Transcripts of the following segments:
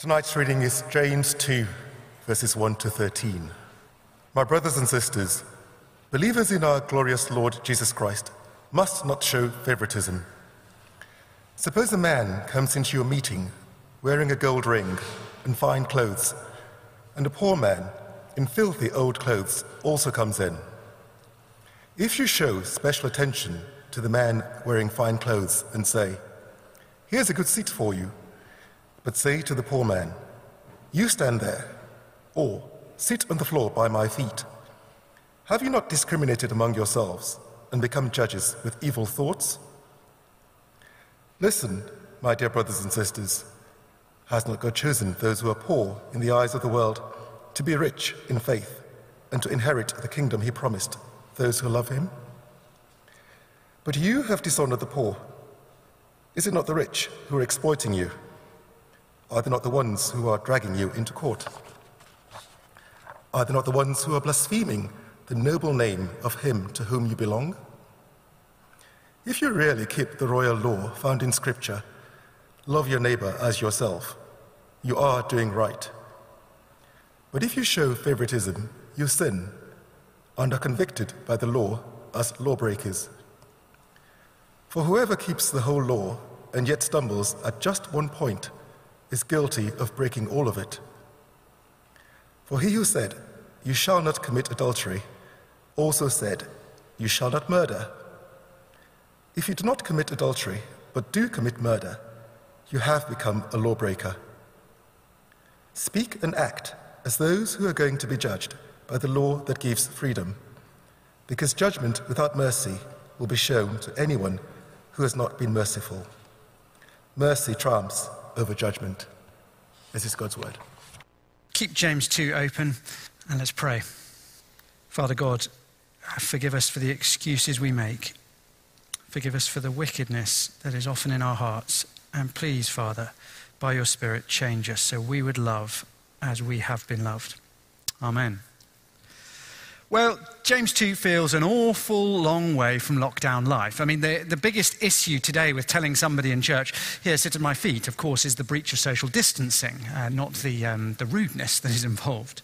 Tonight's reading is James 2, verses 1 to 13. My brothers and sisters, believers in our glorious Lord Jesus Christ must not show favoritism. Suppose a man comes into your meeting wearing a gold ring and fine clothes, and a poor man in filthy old clothes also comes in. If you show special attention to the man wearing fine clothes and say, Here's a good seat for you, but say to the poor man, You stand there, or sit on the floor by my feet. Have you not discriminated among yourselves and become judges with evil thoughts? Listen, my dear brothers and sisters. Has not God chosen those who are poor in the eyes of the world to be rich in faith and to inherit the kingdom he promised those who love him? But you have dishonored the poor. Is it not the rich who are exploiting you? Are they not the ones who are dragging you into court? Are they not the ones who are blaspheming the noble name of him to whom you belong? If you really keep the royal law found in Scripture, love your neighbor as yourself, you are doing right. But if you show favoritism, you sin and are convicted by the law as lawbreakers. For whoever keeps the whole law and yet stumbles at just one point is guilty of breaking all of it. For he who said, You shall not commit adultery, also said, You shall not murder. If you do not commit adultery, but do commit murder, you have become a lawbreaker. Speak and act as those who are going to be judged by the law that gives freedom, because judgment without mercy will be shown to anyone who has not been merciful. Mercy triumphs over judgment. This is God's word. Keep James 2 open and let's pray. Father God, forgive us for the excuses we make. Forgive us for the wickedness that is often in our hearts. And please, Father, by your Spirit, change us so we would love as we have been loved. Amen. Well, James 2 feels an awful long way from lockdown life. I mean, the, the biggest issue today with telling somebody in church, here, sit at my feet, of course, is the breach of social distancing, uh, not the, um, the rudeness that is involved.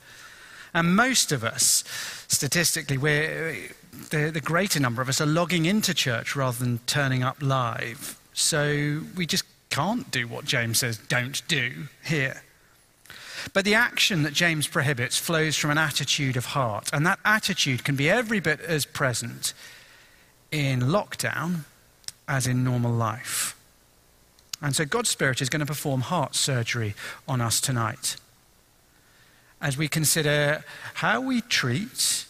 And most of us, statistically, we're, the, the greater number of us are logging into church rather than turning up live. So we just can't do what James says don't do here. But the action that James prohibits flows from an attitude of heart, and that attitude can be every bit as present in lockdown as in normal life. And so God's Spirit is going to perform heart surgery on us tonight as we consider how we treat,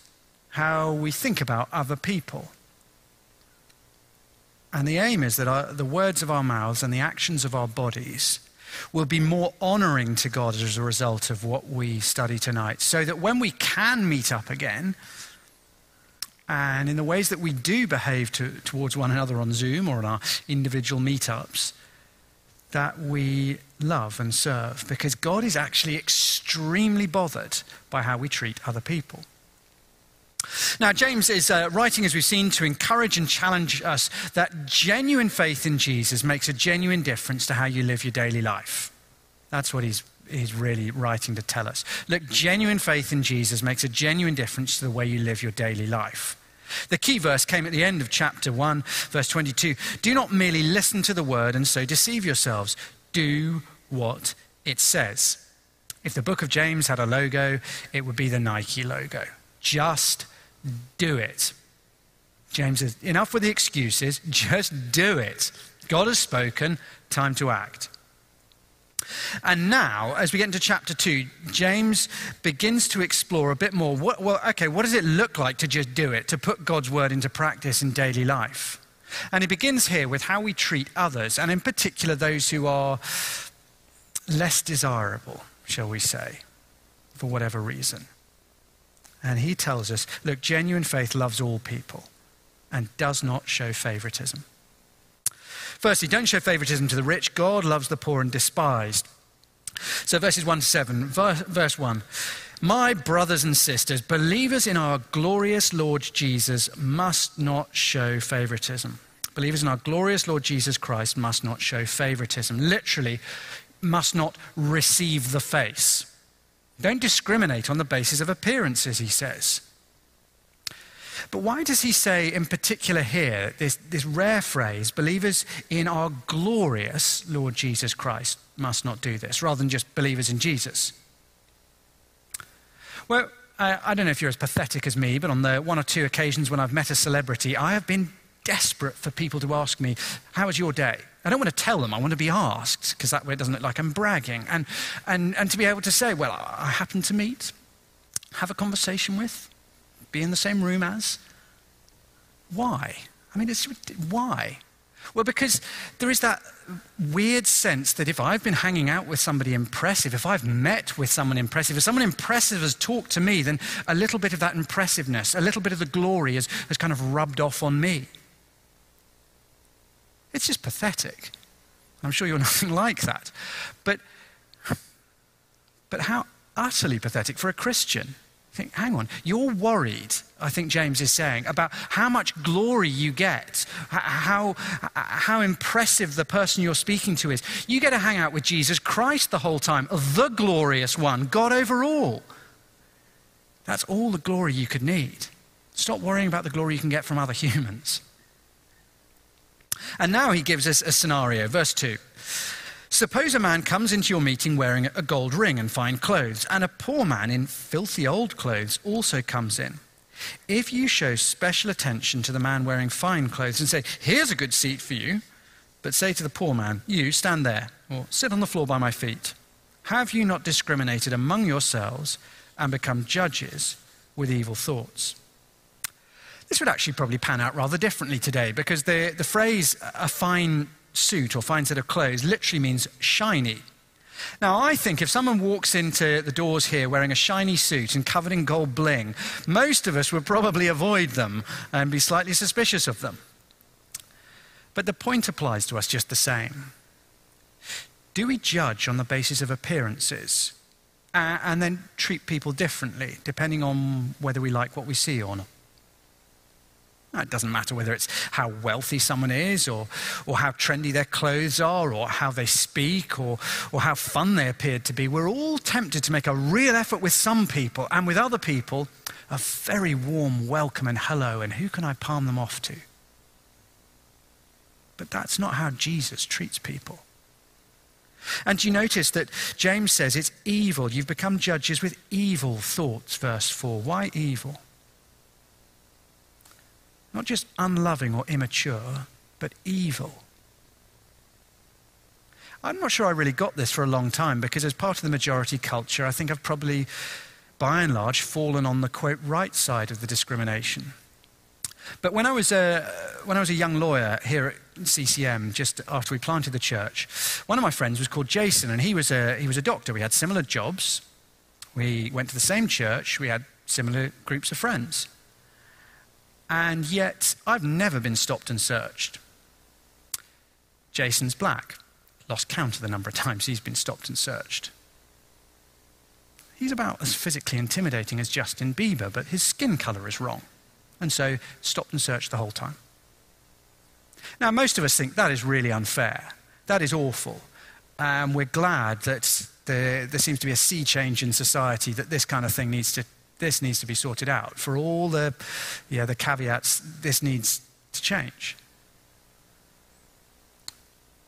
how we think about other people. And the aim is that our, the words of our mouths and the actions of our bodies will be more honoring to God as a result of what we study tonight. So that when we can meet up again, and in the ways that we do behave to, towards one another on Zoom or in our individual meetups, that we love and serve because God is actually extremely bothered by how we treat other people. Now, James is uh, writing, as we've seen, to encourage and challenge us that genuine faith in Jesus makes a genuine difference to how you live your daily life. That's what he's, he's really writing to tell us. Look, genuine faith in Jesus makes a genuine difference to the way you live your daily life. The key verse came at the end of chapter 1, verse 22. Do not merely listen to the word and so deceive yourselves. Do what it says. If the book of James had a logo, it would be the Nike logo. Just do it. James says, enough with the excuses, just do it. God has spoken, time to act. And now, as we get into chapter 2, James begins to explore a bit more. What, well, okay, what does it look like to just do it, to put God's word into practice in daily life? And he begins here with how we treat others, and in particular those who are less desirable, shall we say, for whatever reason. And he tells us look, genuine faith loves all people and does not show favoritism. Firstly, don't show favoritism to the rich. God loves the poor and despised. So, verses 1 to 7, verse 1. My brothers and sisters, believers in our glorious Lord Jesus must not show favoritism. Believers in our glorious Lord Jesus Christ must not show favoritism. Literally, must not receive the face. Don't discriminate on the basis of appearances, he says. But why does he say, in particular here, this, this rare phrase, believers in our glorious Lord Jesus Christ must not do this, rather than just believers in Jesus? Well, I, I don't know if you're as pathetic as me, but on the one or two occasions when I've met a celebrity, I have been desperate for people to ask me, How was your day? I don't want to tell them, I want to be asked, because that way it doesn't look like I'm bragging. And, and, and to be able to say, Well, I happened to meet, have a conversation with, be in the same room as. Why? I mean, it's, why? Well, because there is that weird sense that if I've been hanging out with somebody impressive, if I've met with someone impressive, if someone impressive has talked to me, then a little bit of that impressiveness, a little bit of the glory has, has kind of rubbed off on me. It's just pathetic. I'm sure you're nothing like that. But, but how utterly pathetic for a Christian think, hang on, you're worried, I think James is saying, about how much glory you get, how, how impressive the person you're speaking to is. You get to hang out with Jesus Christ the whole time, the glorious one, God over all. That's all the glory you could need. Stop worrying about the glory you can get from other humans. And now he gives us a scenario, verse 2. Suppose a man comes into your meeting wearing a gold ring and fine clothes, and a poor man in filthy old clothes also comes in. If you show special attention to the man wearing fine clothes and say, Here's a good seat for you, but say to the poor man, You stand there, or sit on the floor by my feet, have you not discriminated among yourselves and become judges with evil thoughts? This would actually probably pan out rather differently today because the, the phrase a fine suit or fine set of clothes literally means shiny. Now, I think if someone walks into the doors here wearing a shiny suit and covered in gold bling, most of us would probably avoid them and be slightly suspicious of them. But the point applies to us just the same. Do we judge on the basis of appearances and then treat people differently depending on whether we like what we see or not? It doesn't matter whether it's how wealthy someone is, or, or how trendy their clothes are, or how they speak, or, or how fun they appeared to be. We're all tempted to make a real effort with some people, and with other people, a very warm welcome and hello, and who can I palm them off to? But that's not how Jesus treats people. And do you notice that James says it's evil. You've become judges with evil thoughts, verse 4. Why evil? Not just unloving or immature, but evil. I'm not sure I really got this for a long time because, as part of the majority culture, I think I've probably, by and large, fallen on the quote right side of the discrimination. But when I was a, when I was a young lawyer here at CCM, just after we planted the church, one of my friends was called Jason, and he was a, he was a doctor. We had similar jobs. We went to the same church. We had similar groups of friends. And yet, I've never been stopped and searched. Jason's black. Lost count of the number of times he's been stopped and searched. He's about as physically intimidating as Justin Bieber, but his skin color is wrong. And so, stopped and searched the whole time. Now, most of us think that is really unfair. That is awful. And we're glad that there, there seems to be a sea change in society that this kind of thing needs to this needs to be sorted out. For all the, yeah, the caveats, this needs to change.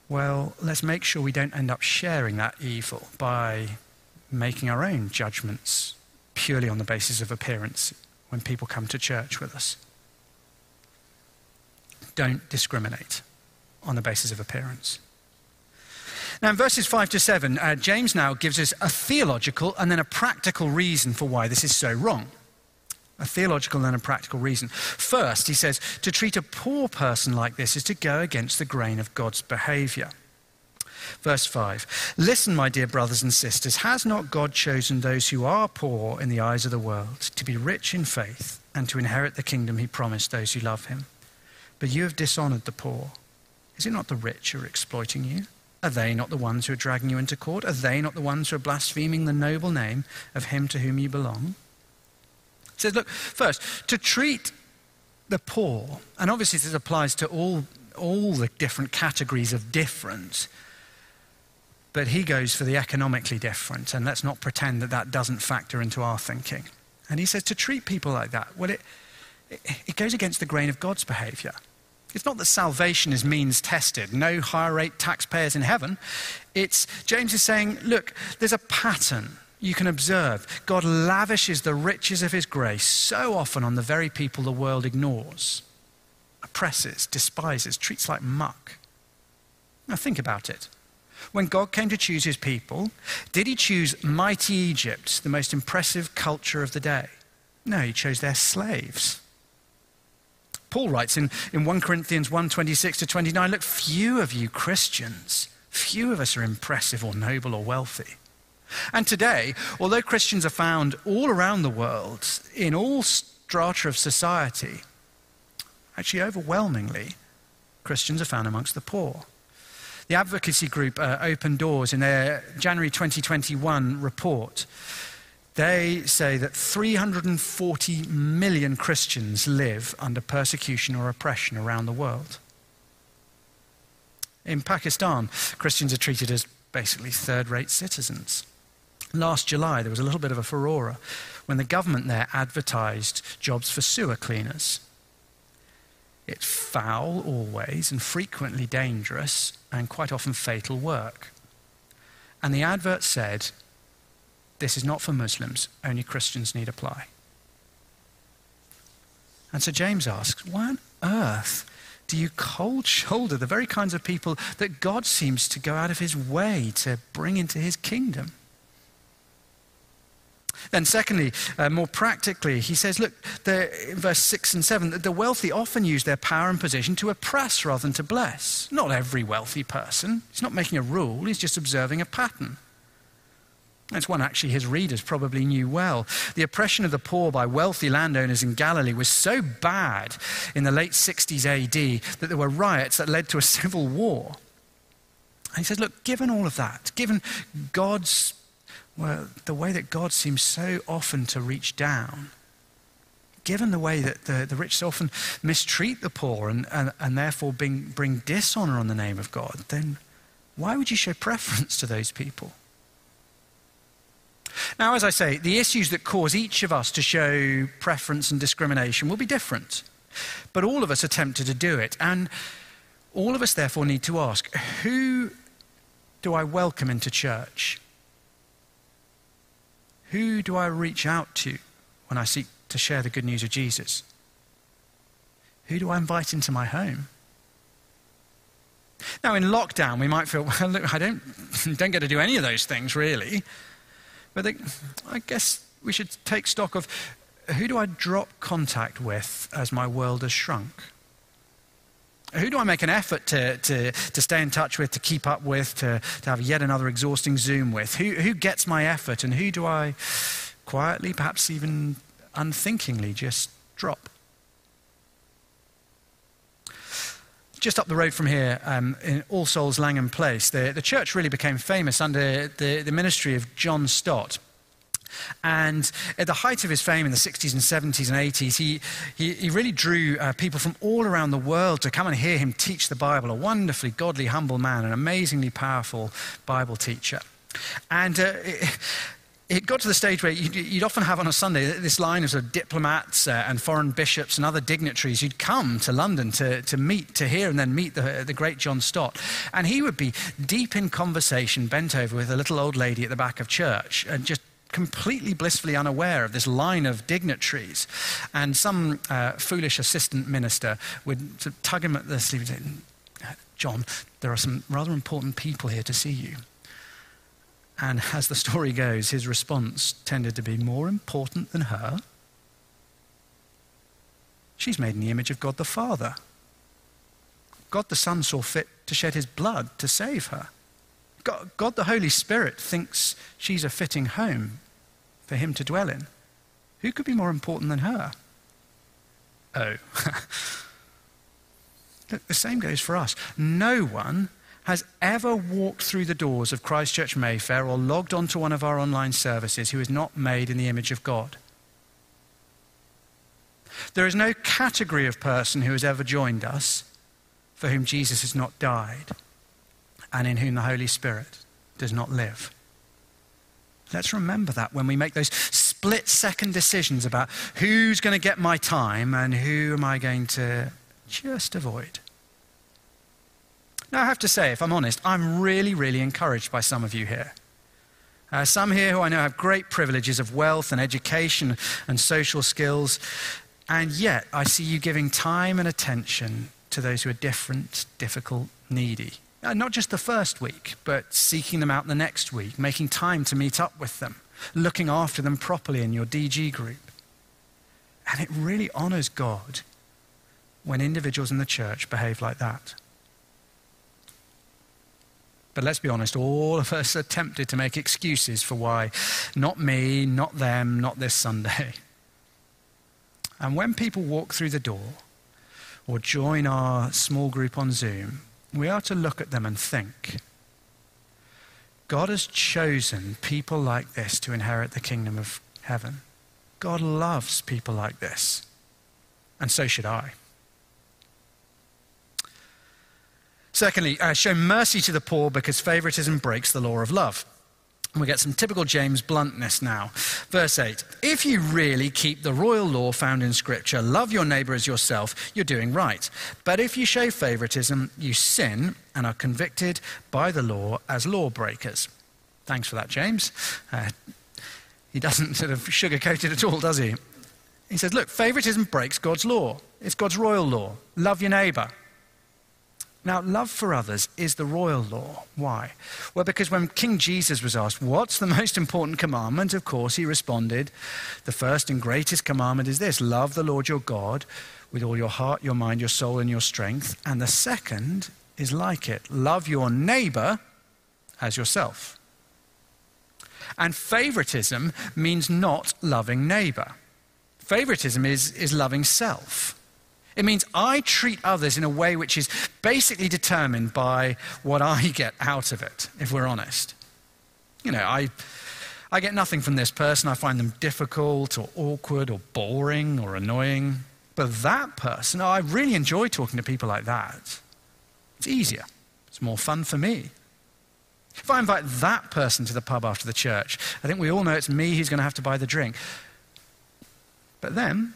Well, let's make sure we don't end up sharing that evil by making our own judgments purely on the basis of appearance when people come to church with us. Don't discriminate on the basis of appearance. Now, in verses 5 to 7, uh, James now gives us a theological and then a practical reason for why this is so wrong. A theological and a practical reason. First, he says, to treat a poor person like this is to go against the grain of God's behavior. Verse 5 Listen, my dear brothers and sisters, has not God chosen those who are poor in the eyes of the world to be rich in faith and to inherit the kingdom he promised those who love him? But you have dishonored the poor. Is it not the rich who are exploiting you? Are they not the ones who are dragging you into court? Are they not the ones who are blaspheming the noble name of him to whom you belong? He says, look, first, to treat the poor, and obviously this applies to all, all the different categories of difference, But he goes for the economically different, and let's not pretend that that doesn't factor into our thinking. And he says to treat people like that, well, it, it goes against the grain of God's behavior. It's not that salvation is means tested, no higher rate taxpayers in heaven. It's, James is saying, look, there's a pattern you can observe. God lavishes the riches of his grace so often on the very people the world ignores, oppresses, despises, treats like muck. Now think about it. When God came to choose his people, did he choose mighty Egypt, the most impressive culture of the day? No, he chose their slaves. Paul writes in, in 1 Corinthians 1 26 to 29 Look, few of you Christians, few of us are impressive or noble or wealthy. And today, although Christians are found all around the world, in all strata of society, actually overwhelmingly, Christians are found amongst the poor. The advocacy group uh, Open Doors, in their January 2021 report, they say that 340 million Christians live under persecution or oppression around the world. In Pakistan, Christians are treated as basically third rate citizens. Last July, there was a little bit of a furore when the government there advertised jobs for sewer cleaners. It's foul always and frequently dangerous and quite often fatal work. And the advert said this is not for Muslims, only Christians need apply. And so James asks, why on earth do you cold shoulder the very kinds of people that God seems to go out of his way to bring into his kingdom? Then, secondly, uh, more practically, he says, look, the, in verse 6 and 7, that the wealthy often use their power and position to oppress rather than to bless. Not every wealthy person. He's not making a rule, he's just observing a pattern. That's one actually his readers probably knew well. The oppression of the poor by wealthy landowners in Galilee was so bad in the late 60s AD that there were riots that led to a civil war. And he says, Look, given all of that, given God's, well, the way that God seems so often to reach down, given the way that the, the rich so often mistreat the poor and, and, and therefore bring, bring dishonor on the name of God, then why would you show preference to those people? Now, as I say, the issues that cause each of us to show preference and discrimination will be different. But all of us are tempted to do it. And all of us, therefore, need to ask who do I welcome into church? Who do I reach out to when I seek to share the good news of Jesus? Who do I invite into my home? Now, in lockdown, we might feel, well, look, I don't, don't get to do any of those things, really. But they, I guess we should take stock of who do I drop contact with as my world has shrunk? Who do I make an effort to, to, to stay in touch with, to keep up with, to, to have yet another exhausting Zoom with? Who, who gets my effort and who do I quietly, perhaps even unthinkingly, just drop? Just up the road from here, um, in All Souls Langham Place, the, the church really became famous under the, the ministry of John Stott. And at the height of his fame in the 60s and 70s and 80s, he, he, he really drew uh, people from all around the world to come and hear him teach the Bible. A wonderfully godly, humble man, an amazingly powerful Bible teacher. And uh, got to the stage where you'd, you'd, often have on a Sunday this line of, sort of diplomats uh, and foreign bishops and other dignitaries who'd come to London to, to meet, to hear, and then meet the, the great John Stott. And he would be deep in conversation, bent over with a little old lady at the back of church, and just completely blissfully unaware of this line of dignitaries. And some uh, foolish assistant minister would sort of tug him at the sleeve and say, John, there are some rather important people here to see you. And as the story goes, his response tended to be more important than her. She's made in the image of God the Father. God the Son saw fit to shed his blood to save her. God, God the Holy Spirit thinks she's a fitting home for him to dwell in. Who could be more important than her? Oh. Look, the same goes for us. No one has ever walked through the doors of Christchurch Mayfair or logged onto one of our online services who is not made in the image of God. There is no category of person who has ever joined us for whom Jesus has not died and in whom the Holy Spirit does not live. Let's remember that when we make those split second decisions about who's going to get my time and who am I going to just avoid. Now, I have to say, if I'm honest, I'm really, really encouraged by some of you here. Uh, some here who I know have great privileges of wealth and education and social skills, and yet I see you giving time and attention to those who are different, difficult, needy. Uh, not just the first week, but seeking them out the next week, making time to meet up with them, looking after them properly in your DG group. And it really honors God when individuals in the church behave like that. But let's be honest, all of us are tempted to make excuses for why not me, not them, not this Sunday. And when people walk through the door or join our small group on Zoom, we are to look at them and think God has chosen people like this to inherit the kingdom of heaven. God loves people like this. And so should I. Secondly, uh, show mercy to the poor because favoritism breaks the law of love. We get some typical James bluntness now. Verse 8 If you really keep the royal law found in Scripture, love your neighbor as yourself, you're doing right. But if you show favoritism, you sin and are convicted by the law as lawbreakers. Thanks for that, James. Uh, he doesn't sort of sugarcoat it at all, does he? He says, Look, favoritism breaks God's law. It's God's royal law. Love your neighbor. Now, love for others is the royal law. Why? Well, because when King Jesus was asked, What's the most important commandment? Of course, he responded, The first and greatest commandment is this love the Lord your God with all your heart, your mind, your soul, and your strength. And the second is like it love your neighbor as yourself. And favoritism means not loving neighbor. Favoritism is, is loving self. It means I treat others in a way which is basically determined by what I get out of it, if we're honest. You know, I, I get nothing from this person. I find them difficult or awkward or boring or annoying. But that person, oh, I really enjoy talking to people like that. It's easier, it's more fun for me. If I invite that person to the pub after the church, I think we all know it's me who's going to have to buy the drink. But then,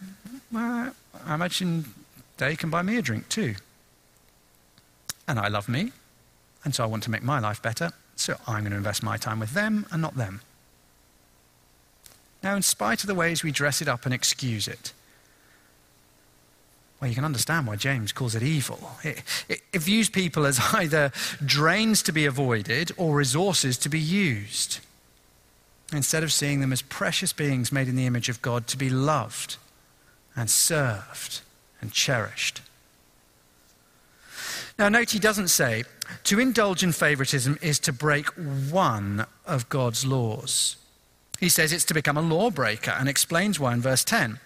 well, I imagine they can buy me a drink too. And I love me, and so I want to make my life better, so I'm going to invest my time with them and not them. Now, in spite of the ways we dress it up and excuse it, well, you can understand why James calls it evil. It, it, it, views people as either drains to be avoided or resources to be used, instead of seeing them as precious beings made in the image of God to be loved and served and cherished. Now, note he doesn't say to indulge in favoritism is to break one of God's laws. He says it's to become a lawbreaker and explains why in verse 10.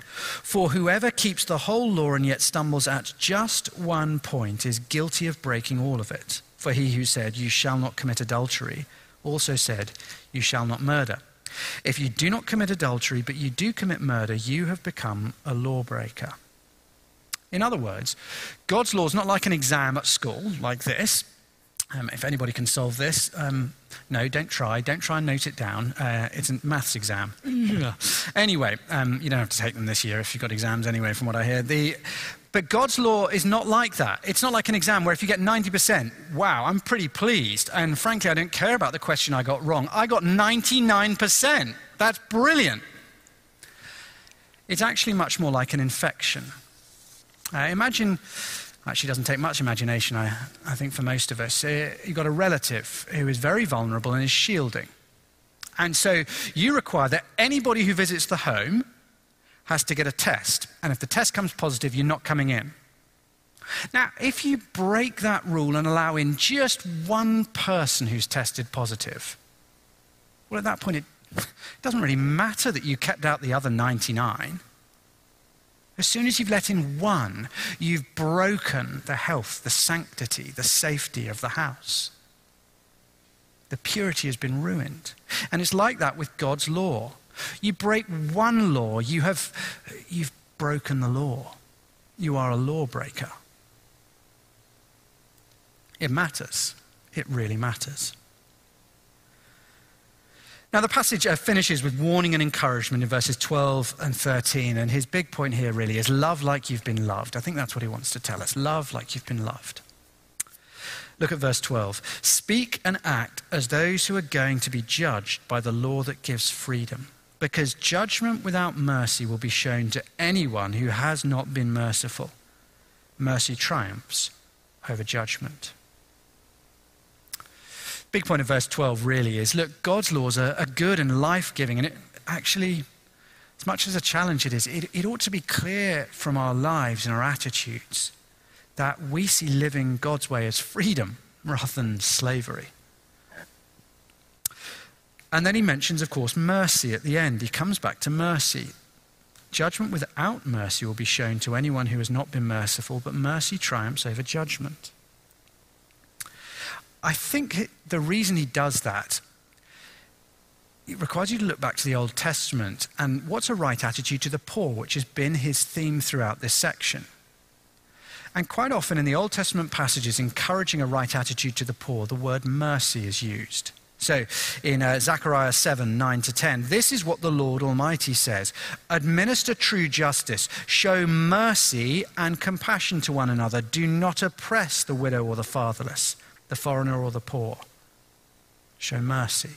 For whoever keeps the whole law and yet stumbles at just one point is guilty of breaking all of it. For he who said, You shall not commit adultery, also said, You shall not murder. If you do not commit adultery, but you do commit murder, you have become a lawbreaker. In other words, God's law is not like an exam at school, like this. Um, if anybody can solve this, um, no, don't try. Don't try and note it down. Uh, it's a maths exam. anyway, um, you don't have to take them this year if you've got exams anyway, from what I hear. The, but God's law is not like that. It's not like an exam where if you get 90%, wow, I'm pretty pleased. And frankly, I don't care about the question I got wrong. I got 99%. That's brilliant. It's actually much more like an infection. Uh, imagine, actually doesn't take much imagination, I, I think, for most of us. Uh, you've got a relative who is very vulnerable and is shielding. And so you require that anybody who visits the home has to get a test. And if the test comes positive, you're not coming in. Now, if you break that rule and allow in just one person who's tested positive, well, at that point, it, it doesn't really matter that you kept out the other 99. As soon as you've let in one, you've broken the health, the sanctity, the safety of the house. The purity has been ruined. And it's like that with God's law. You break one law, you have you've broken the law. You are a lawbreaker. It matters. It really matters. Now, the passage uh, finishes with warning and encouragement in verses 12 and 13. And his big point here really is love like you've been loved. I think that's what he wants to tell us love like you've been loved. Look at verse 12. Speak and act as those who are going to be judged by the law that gives freedom, because judgment without mercy will be shown to anyone who has not been merciful. Mercy triumphs over judgment. The big point of verse 12 really is look, God's laws are, are good and life giving, and it actually, as much as a challenge it is, it, it ought to be clear from our lives and our attitudes that we see living God's way as freedom rather than slavery. And then he mentions, of course, mercy at the end. He comes back to mercy. Judgment without mercy will be shown to anyone who has not been merciful, but mercy triumphs over judgment. I think the reason he does that it requires you to look back to the Old Testament and what's a right attitude to the poor, which has been his theme throughout this section. And quite often in the Old Testament passages encouraging a right attitude to the poor, the word mercy is used. So in uh, Zechariah 7 9 to 10, this is what the Lord Almighty says Administer true justice, show mercy and compassion to one another. Do not oppress the widow or the fatherless, the foreigner or the poor. Show mercy.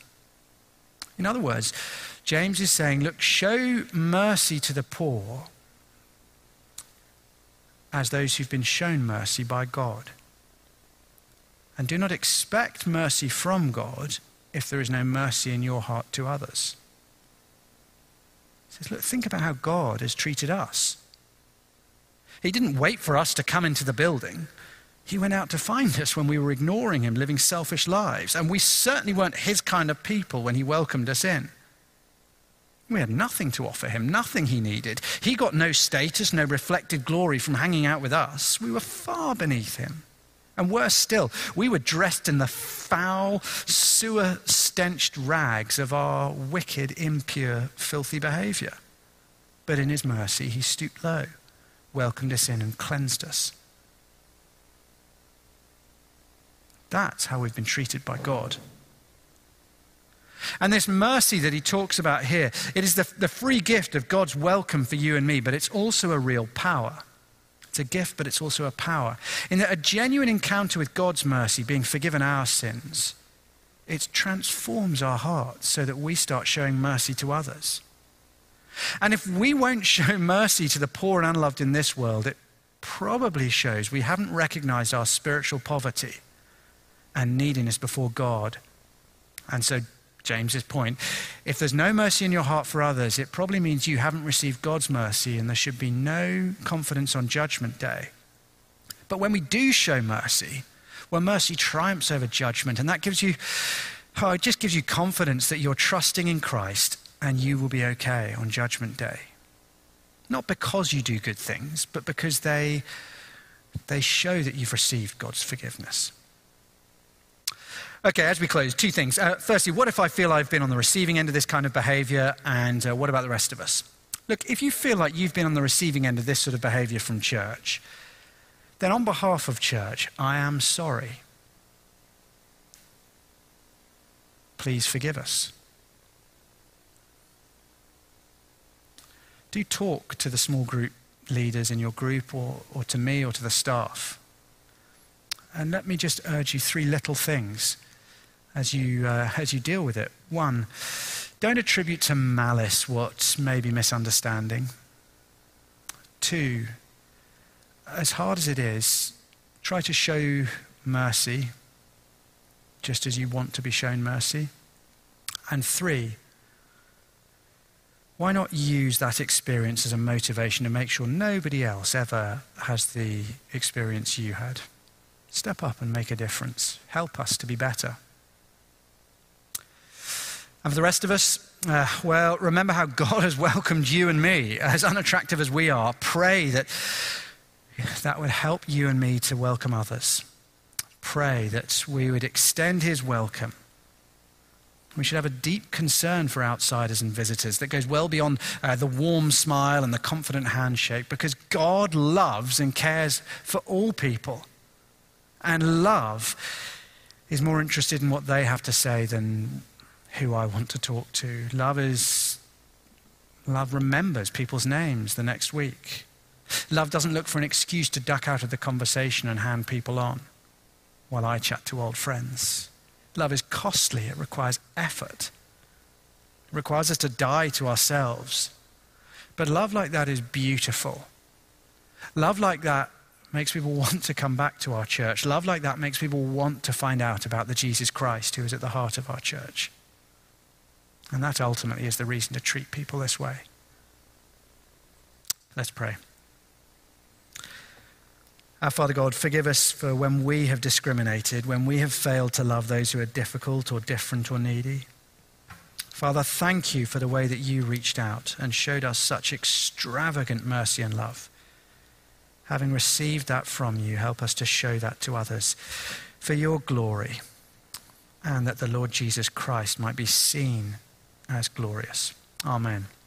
In other words, James is saying, look, show mercy to the poor as those who've been shown mercy by God. And do not expect mercy from God if there is no mercy in your heart to others. He says, Look, think about how God has treated us. He didn't wait for us to come into the building. He went out to find us when we were ignoring him, living selfish lives. And we certainly weren't his kind of people when he welcomed us in. We had nothing to offer him, nothing he needed. He got no status, no reflected glory from hanging out with us. We were far beneath him. And worse still, we were dressed in the foul, sewer stenched rags of our wicked, impure, filthy behavior. But in his mercy, he stooped low, welcomed us in, and cleansed us. That's how we've been treated by God. And this mercy that he talks about here, it is the, the free gift of God's welcome for you and me, but it's also a real power. It's a gift, but it's also a power. In that a genuine encounter with God's mercy, being forgiven our sins, it transforms our hearts so that we start showing mercy to others. And if we won't show mercy to the poor and unloved in this world, it probably shows we haven't recognized our spiritual poverty and neediness before God. And so James's point. If there's no mercy in your heart for others, it probably means you haven't received God's mercy and there should be no confidence on judgment day. But when we do show mercy, well, mercy triumphs over judgment, and that gives you, oh, it just gives you confidence that you're trusting in Christ and you will be okay on judgment day. Not because you do good things, but because they, they show that you've received God's forgiveness. Okay, as we close, two things. Uh, firstly, what if I feel I've been on the receiving end of this kind of behavior, and uh, what about the rest of us? Look, if you feel like you've been on the receiving end of this sort of behavior from church, then on behalf of church, I am sorry. Please forgive us. Do talk to the small group leaders in your group or, or to me or to the staff. And let me just urge you three little things as you, uh, as you deal with it. One, don't attribute to malice what may be misunderstanding. Two, as hard as it is, try to show mercy just as you want to be shown mercy. And three, why not use that experience as a motivation to make sure nobody else ever has the experience you had? Step up and make a difference. Help us to be better. And for the rest of us, uh, well, remember how God has welcomed you and me, as unattractive as we are. Pray that that would help you and me to welcome others. Pray that we would extend his welcome. We should have a deep concern for outsiders and visitors that goes well beyond uh, the warm smile and the confident handshake because God loves and cares for all people. And love is more interested in what they have to say than who I want to talk to. Love is, love remembers people's names the next week. Love doesn't look for an excuse to duck out of the conversation and hand people on while I chat to old friends. Love is costly, it requires effort, it requires us to die to ourselves. But love like that is beautiful. Love like that makes people want to come back to our church. Love like that makes people want to find out about the Jesus Christ who is at the heart of our church. And that ultimately is the reason to treat people this way. Let's pray. Our Father God, forgive us for when we have discriminated, when we have failed to love those who are difficult or different or needy. Father, thank you for the way that you reached out and showed us such extravagant mercy and love. Having received that from you, help us to show that to others for your glory and that the Lord Jesus Christ might be seen as glorious. Amen.